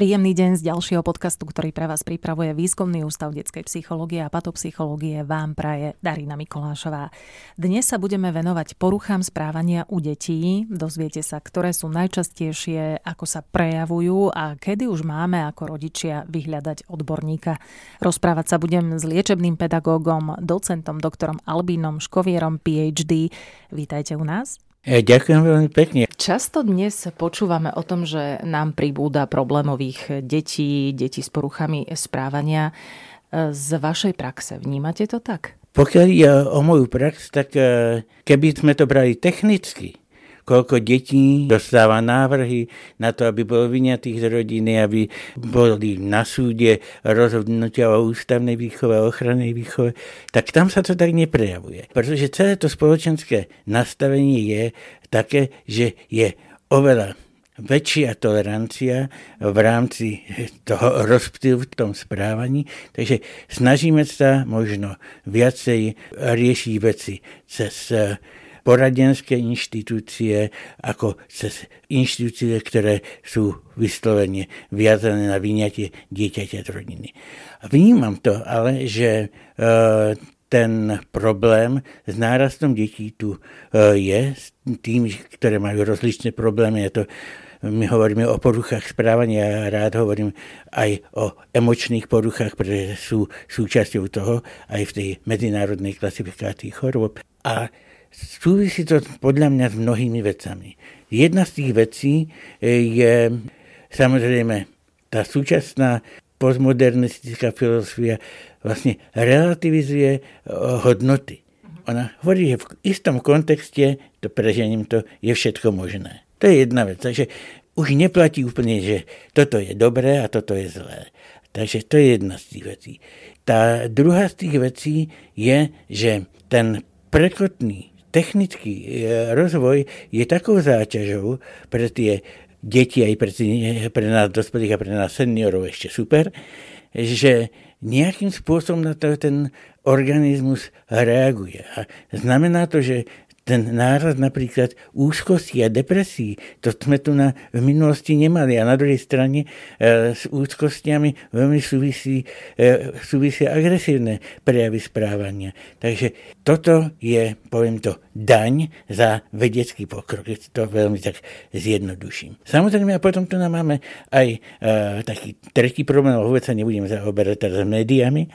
Príjemný deň z ďalšieho podcastu, ktorý pre vás pripravuje Výskumný ústav detskej psychológie a patopsychológie vám praje Darina Mikolášová. Dnes sa budeme venovať poruchám správania u detí. Dozviete sa, ktoré sú najčastejšie, ako sa prejavujú a kedy už máme ako rodičia vyhľadať odborníka. Rozprávať sa budem s liečebným pedagógom, docentom doktorom Albínom Škovierom PhD. Vítajte u nás. E, ďakujem veľmi pekne. Často dnes počúvame o tom, že nám pribúda problémových detí, detí s poruchami správania. E, z vašej praxe vnímate to tak? Pokiaľ je o moju prax, tak e, keby sme to brali technicky, koľko detí dostáva návrhy na to, aby bol vyňatých z rodiny, aby boli na súde rozhodnutia o ústavnej výchove, o ochrannej výchove, tak tam sa to tak neprejavuje. Pretože celé to spoločenské nastavenie je také, že je oveľa väčšia tolerancia v rámci toho rozptylu v tom správaní. Takže snažíme sa možno viacej riešiť veci cez poradenské inštitúcie ako cez inštitúcie, ktoré sú vyslovene viazané na vyňatie dieťaťa z rodiny. Vnímam to ale, že e, ten problém s nárastom detí tu e, je, s tým, ktoré majú rozličné problémy. Je to my hovoríme o poruchách správania, ja rád hovorím aj o emočných poruchách, pretože sú súčasťou toho aj v tej medzinárodnej klasifikácii chorôb. A súvisí to podľa mňa s mnohými vecami. Jedna z tých vecí e, je samozrejme tá súčasná postmodernistická filozofia vlastne relativizuje e, hodnoty. Ona hovorí, že v istom kontexte, to prežením to, je všetko možné. To je jedna vec. Takže už neplatí úplne, že toto je dobré a toto je zlé. Takže to je jedna z tých vecí. Tá druhá z tých vecí je, že ten prekotný technický e, rozvoj je takou záťažou pre tie deti aj pre, pre nás dospelých a pre nás seniorov ešte super, že nejakým spôsobom na to ten organizmus reaguje. A znamená to, že ten náraz napríklad úzkosti a depresí, to sme tu na, v minulosti nemali. A na druhej strane e, s úzkostiami veľmi súvisí, e, súvisí agresívne prejavy správania. Takže toto je, poviem to, daň za vedecký pokrok. To veľmi tak zjednoduším. Samozrejme, a potom tu máme aj e, taký tretí problém, vôbec sa nebudem zaoberať teraz médiami,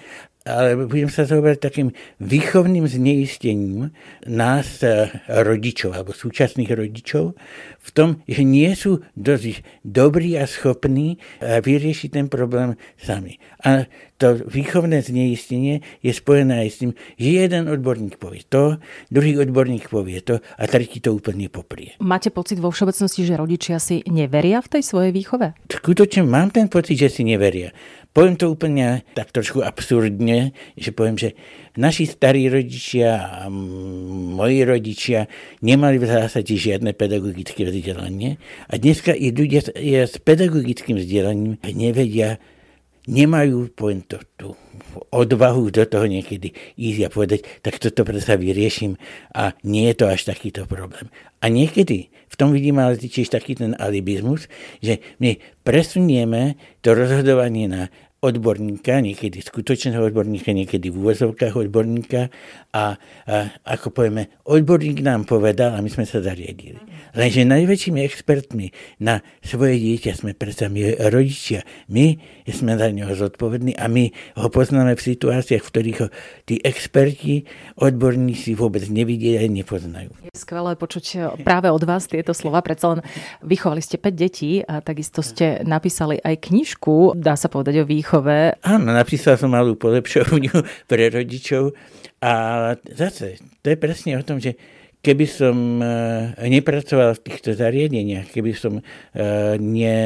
ale budem sa zaoberať takým výchovným zneistením nás, e, rodičov, alebo súčasných rodičov, v tom, že nie sú dosť dobrí a schopní e, vyriešiť ten problém sami. A to výchovné zneistenie je spojené aj s tým, že jeden odborník povie to, druhý odborník povie to a tretí to úplne poprie. Máte pocit vo všeobecnosti, že rodičia si neveria v tej svojej výchove? Skutočne mám ten pocit, že si neveria. Poviem to úplne tak trošku absurdne, že poviem, že naši starí rodičia a moji rodičia nemali v zásade žiadne pedagogické vzdelanie a dneska i ľudia s pedagogickým vzdelaním nevedia, nemajú, poviem to, tú odvahu do toho niekedy ísť a povedať, tak toto predsa vyrieším a nie je to až takýto problém. A niekedy v tom vidím ale tiež taký ten alibizmus, že my presunieme to rozhodovanie na odborníka, niekedy skutočného odborníka, niekedy v úvozovkách odborníka a, a ako povieme, odborník nám povedal a my sme sa zariadili. Lenže najväčšími expertmi na svoje dieťa sme predsa my rodičia. My sme za neho zodpovední a my ho poznáme v situáciách, v ktorých ho tí experti, odborníci vôbec nevidia a nepoznajú. Je skvelé počuť práve od vás tieto slova. Predsa len vychovali ste 5 detí a takisto ste napísali aj knižku, dá sa povedať o výchove výchove. Áno, napísal som malú polepšovňu pre rodičov a zase, to je presne o tom, že keby som e, nepracoval v týchto zariadeniach, keby som e, ne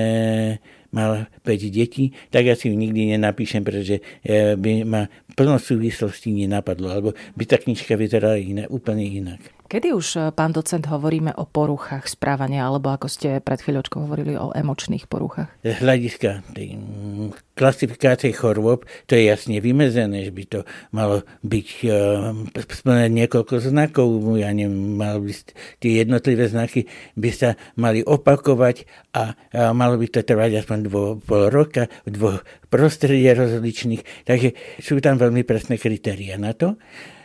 mal 5 detí, tak asi ju nikdy nenapíšem, pretože e, by ma plno súvislostí nenapadlo, alebo by tá knižka vyzerala iné, úplne inak. Kedy už, e, pán docent, hovoríme o poruchách správania, alebo ako ste pred chvíľočkou hovorili o emočných poruchách? Z hľadiska klasifikácie chorôb, to je jasne vymezené, že by to malo byť uh, splnené niekoľko znakov, ja neviem, mal by tie jednotlivé znaky by sa mali opakovať a, malo by to trvať aspoň dvo, pol roka v dvoch prostredí rozličných, takže sú tam veľmi presné kritéria na to.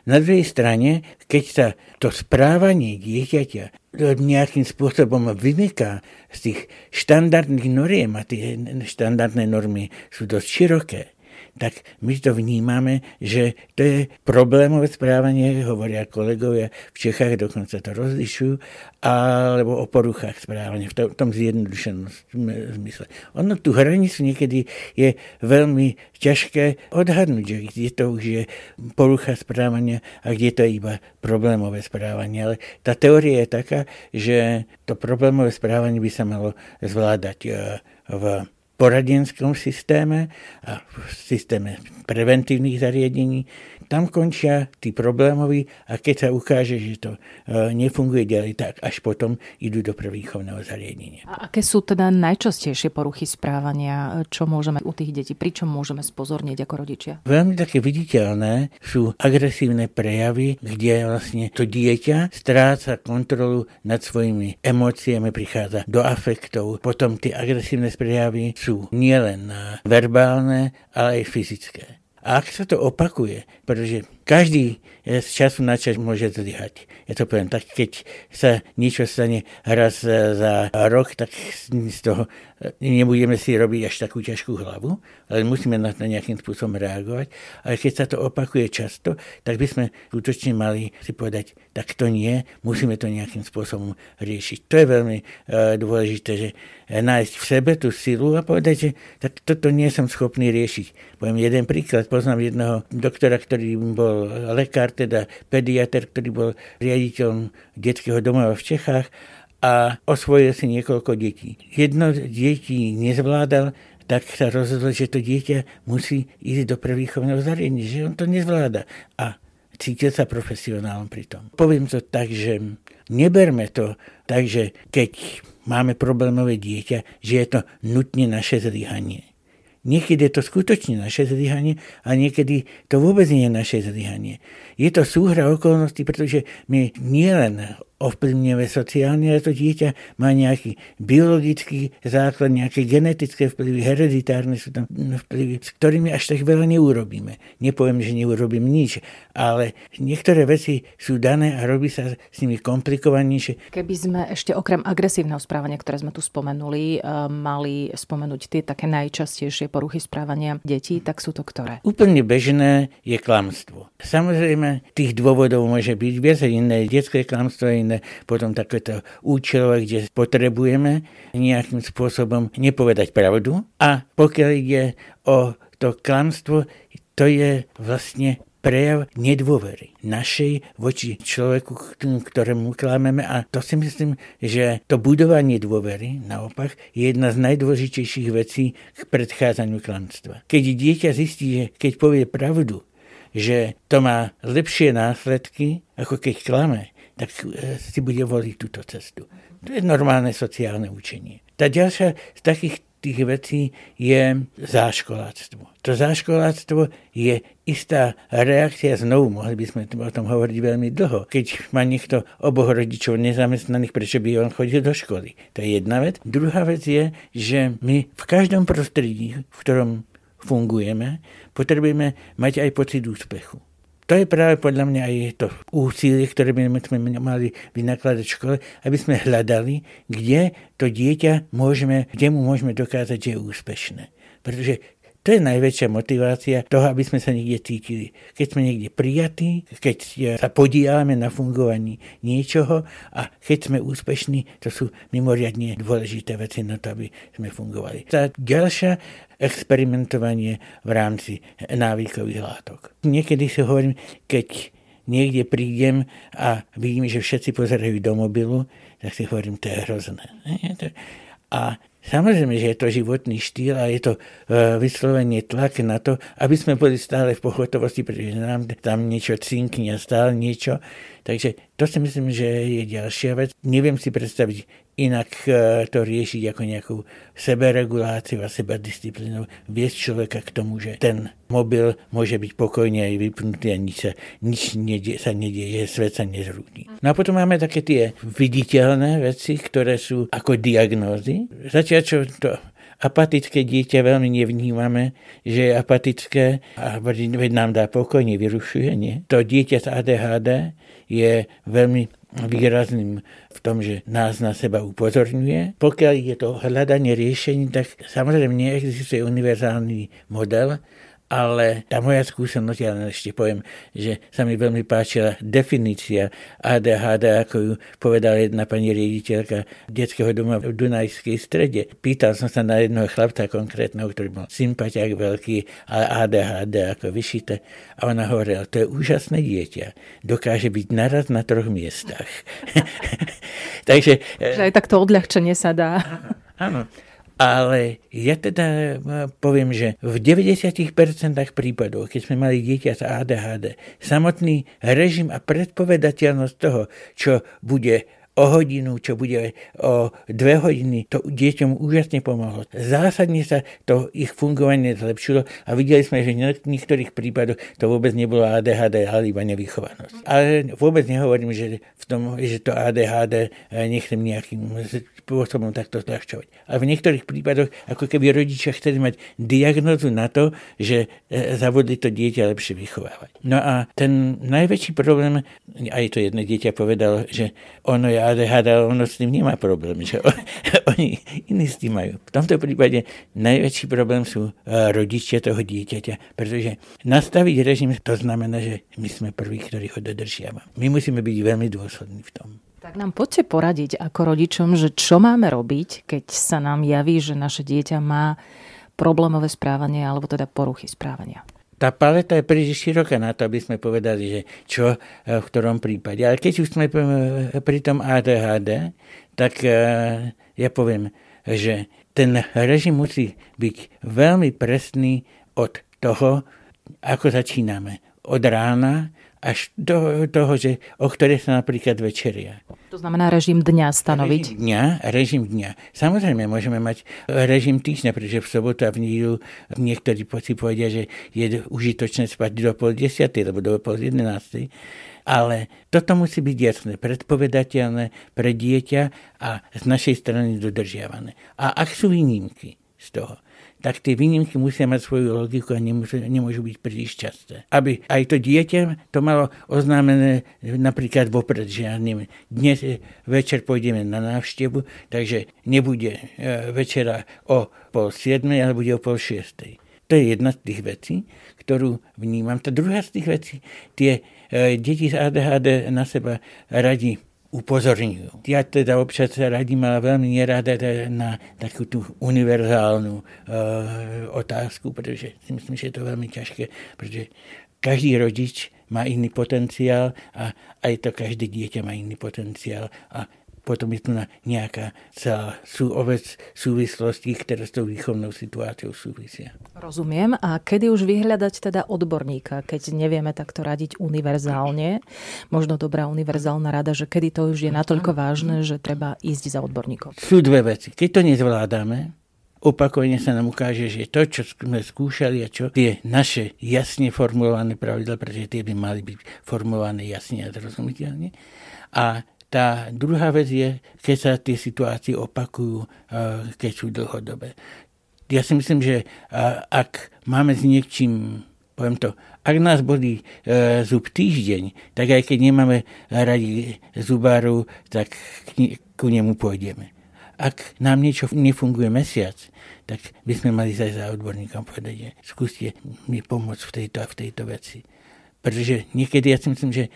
Na druhej strane, keď sa to správanie dieťaťa nejakým spôsobom vymyká z tých štandardných noriem a tie štandardné normy sú dosť široké, tak my to vnímame, že to je problémové správanie, hovoria kolegovia v Čechách, dokonca to rozlišujú, alebo o poruchách správania, v tom, tom zjednodušenom zmysle. Ono tú hranicu niekedy je veľmi ťažké odhadnúť, že kde to už je porucha správania a kde to je iba problémové správanie. Ale tá teória je taká, že to problémové správanie by sa malo zvládať e, v poradenskom systéme a v systéme preventívnych zariadení tam končia tí problémoví a keď sa ukáže, že to e, nefunguje ďalej, tak až potom idú do prvýchovného zariadenia. A aké sú teda najčastejšie poruchy správania? Čo môžeme u tých detí, pričom môžeme spozornieť ako rodičia? Veľmi také viditeľné sú agresívne prejavy, kde vlastne to dieťa stráca kontrolu nad svojimi emóciami, prichádza do afektov. Potom tie agresívne prejavy sú nielen verbálne, ale aj fyzické. A ak sa to opakuje, pretože každý z času na čas môže zlyhať. Ja to poviem tak, keď sa niečo stane raz za rok, tak z toho nebudeme si robiť až takú ťažkú hlavu, ale musíme na to nejakým spôsobom reagovať. Ale keď sa to opakuje často, tak by sme skutočne mali si povedať, tak to nie, musíme to nejakým spôsobom riešiť. To je veľmi uh, dôležité, že nájsť v sebe tú silu a povedať, že tak toto nie som schopný riešiť. Poviem jeden príklad. Poznám jedného doktora, ktorý bol lekár, teda pediatr, ktorý bol riaditeľom detského domova v Čechách a osvojil si niekoľko detí. Jedno detí nezvládal, tak sa rozhodol, že to dieťa musí ísť do prvýchovného zariadenia, že on to nezvláda. A cítil sa profesionálom pri tom. Poviem to tak, že neberme to tak, že keď máme problémové dieťa, že je to nutne naše zlyhanie. Niekedy je to skutočne naše zlyhanie a niekedy to vôbec nie je naše zlyhanie. Je to súhra okolností, pretože my nielen ovplyvňuje sociálne, ale to dieťa má nejaký biologický základ, nejaké genetické vplyvy, hereditárne sú tam vplyvy, s ktorými až tak veľa neurobíme. Nepoviem, že neurobím nič, ale niektoré veci sú dané a robí sa s nimi komplikovanejšie. Keby sme ešte okrem agresívneho správania, ktoré sme tu spomenuli, eh, mali spomenúť tie také najčastejšie poruchy správania detí, tak sú to ktoré? Úplne bežné je klamstvo. Samozrejme, tých dôvodov môže byť viac, iné detské klamstvo, iné máme potom takéto účelové, kde potrebujeme nejakým spôsobom nepovedať pravdu. A pokiaľ ide o to klamstvo, to je vlastne prejav nedôvery našej voči človeku, ktorému klameme a to si myslím, že to budovanie dôvery naopak je jedna z najdôležitejších vecí k predchádzaniu klamstva. Keď dieťa zistí, že keď povie pravdu, že to má lepšie následky, ako keď klame, tak e, si bude voliť túto cestu. To je normálne sociálne učenie. Tá ďalšia z takých tých vecí je záškoláctvo. To záškoláctvo je istá reakcia, znovu mohli by sme o tom hovoriť veľmi dlho. Keď má niekto oboch rodičov nezamestnaných, prečo by on chodil do školy? To je jedna vec. Druhá vec je, že my v každom prostredí, v ktorom fungujeme, potrebujeme mať aj pocit úspechu. To je práve podľa mňa aj to úsilie, ktoré by sme mali vynakladať v škole, aby sme hľadali, kde to dieťa môžeme, kde mu môžeme dokázať, že je úspešné. Pretože to je najväčšia motivácia toho, aby sme sa niekde cítili. Keď sme niekde prijatí, keď sa podielame na fungovaní niečoho a keď sme úspešní, to sú mimoriadne dôležité veci na to, aby sme fungovali. Tá ďalšia experimentovanie v rámci návykových látok. Niekedy si hovorím, keď niekde prídem a vidím, že všetci pozerajú do mobilu, tak si hovorím, to je hrozné. A Samozrejme, že je to životný štýl a je to uh, vyslovene tlak na to, aby sme boli stále v pochotovosti, pretože nám tam niečo cinkne a stále niečo. Takže To si myslím, že je ďalšia vec. Neviem si predstaviť inak e, to riešiť ako nejakú sebereguláciu a sebadisciplínu. Viesť človeka k tomu, že ten mobil môže byť pokojne aj vypnutý a nič sa, nič nedie, sa nedie, že svet sa nezrúti. No a potom máme také tie viditeľné veci, ktoré sú ako diagnózy. Zatiaľ čo to apatické dieťa veľmi nevnímame, že je apatické a veď nám dá pokojne, vyrušuje, nie? To dieťa z ADHD je veľmi výrazným v tom, že nás na seba upozorňuje. Pokiaľ je to hľadanie riešení, tak samozrejme neexistuje univerzálny model, ale tá moja skúsenosť, ja ešte poviem, že sa mi veľmi páčila definícia ADHD, ako ju povedala jedna pani riaditeľka detského doma v Dunajskej strede. Pýtal som sa na jednoho chlapca konkrétneho, ktorý bol sympatiak veľký, ale ADHD ako vyšité. A ona hovorila, to je úžasné dieťa. Dokáže byť naraz na troch miestach. Takže... Že aj takto odľahčenie sa dá. Áno. Ale ja teda e, poviem, že v 90% prípadov, keď sme mali dieťa z ADHD, samotný režim a predpovedateľnosť toho, čo bude o hodinu, čo bude o dve hodiny, to deťom úžasne pomohlo. Zásadne sa to ich fungovanie zlepšilo a videli sme, že v niektorých prípadoch to vôbec nebolo ADHD, ale iba nevychovanosť. Ale vôbec nehovorím, že, v tom, že to ADHD eh, nechcem nejakým spôsobom takto zľahčovať. A v niektorých prípadoch, ako keby rodičia chceli mať diagnozu na to, že eh, zavodli to dieťa lepšie vychovávať. No a ten najväčší problém, aj to jedno dieťa povedalo, že ono je ADHD, ono s tým nemá problém, že oni iní s tým majú. V tomto prípade najväčší problém sú e, rodičia toho dieťaťa, pretože nastaviť režim to znamená, že my sme prví, ktorí ho dodržiavame. My musíme byť veľmi dôslední v tom. Tak nám poďte poradiť ako rodičom, že čo máme robiť, keď sa nám javí, že naše dieťa má problémové správanie alebo teda poruchy správania tá paleta je príliš široká na to, aby sme povedali, že čo e, v ktorom prípade. Ale keď už sme pri tom ADHD, tak e, ja poviem, že ten režim musí byť veľmi presný od toho, ako začíname. Od rána až do toho, že, o ktoré sa napríklad večeria. To znamená režim dňa stanoviť? Režim dňa, režim dňa. Samozrejme, môžeme mať režim týždňa, pretože v sobotu a v nílu niektorí si povedia, že je užitočné spať do pol desiatej, alebo do pol jedenáctej. Ale toto musí byť jasné, predpovedateľné pre dieťa a z našej strany dodržiavané. A ak sú výnimky z toho, tak tie výnimky musia mať svoju logiku a nemôžu, nemôžu byť príliš časté. Aby aj to dieťa to malo oznámené napríklad vopred, že ja neviem, dnes večer pôjdeme na návštevu, takže nebude e, večera o pol siedmej, ale bude o pol šiestej. To je jedna z tých vecí, ktorú vnímam. Tá druhá z tých vecí, tie e, deti z ADHD na seba radi upozorňujú. Ja teda občas radím, ale veľmi nerada na takú tú univerzálnu uh, otázku, pretože si myslím, že je to veľmi ťažké, pretože každý rodič má iný potenciál a aj to každé dieťa má iný potenciál a potom je tu nejaká celá sú ovec súvislostí, ktoré s tou výchovnou situáciou súvisia. Rozumiem. A kedy už vyhľadať teda odborníka, keď nevieme takto radiť univerzálne? Možno dobrá univerzálna rada, že kedy to už je natoľko vážne, že treba ísť za odborníkom. Sú dve veci. Keď to nezvládame, opakovane sa nám ukáže, že to, čo sme skúšali a čo tie naše jasne formulované pravidla, pretože tie by mali byť formulované jasne a zrozumiteľne. A tá druhá vec je, keď sa tie situácie opakujú, eh, keď sú dlhodobé. Ja si myslím, že eh, ak máme s niečím, poviem to, ak nás bolí e, zub týždeň, tak aj keď nemáme radi zubáru, tak ku nemu pôjdeme. Ak nám niečo nefunguje mesiac, tak by sme mali zajsť za odborníkom povedať, že skúste mi pomôcť v tejto a v tejto veci. Pretože niekedy ja si myslím, že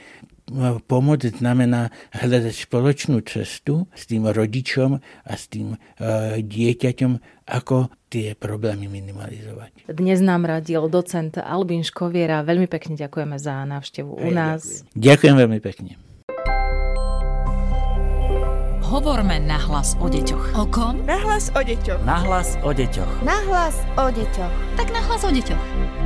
pomoc znamená hľadať spoločnú cestu s tým rodičom a s tým uh, dieťaťom, ako tie problémy minimalizovať. Dnes nám radil docent Albín Škoviera. Veľmi pekne ďakujeme za návštevu u nás. Ďakujem. ďakujem veľmi pekne. Hovorme na hlas o deťoch. O kom? Na hlas o deťoch. Na hlas o deťoch. Na hlas o deťoch. Tak na hlas o deťoch.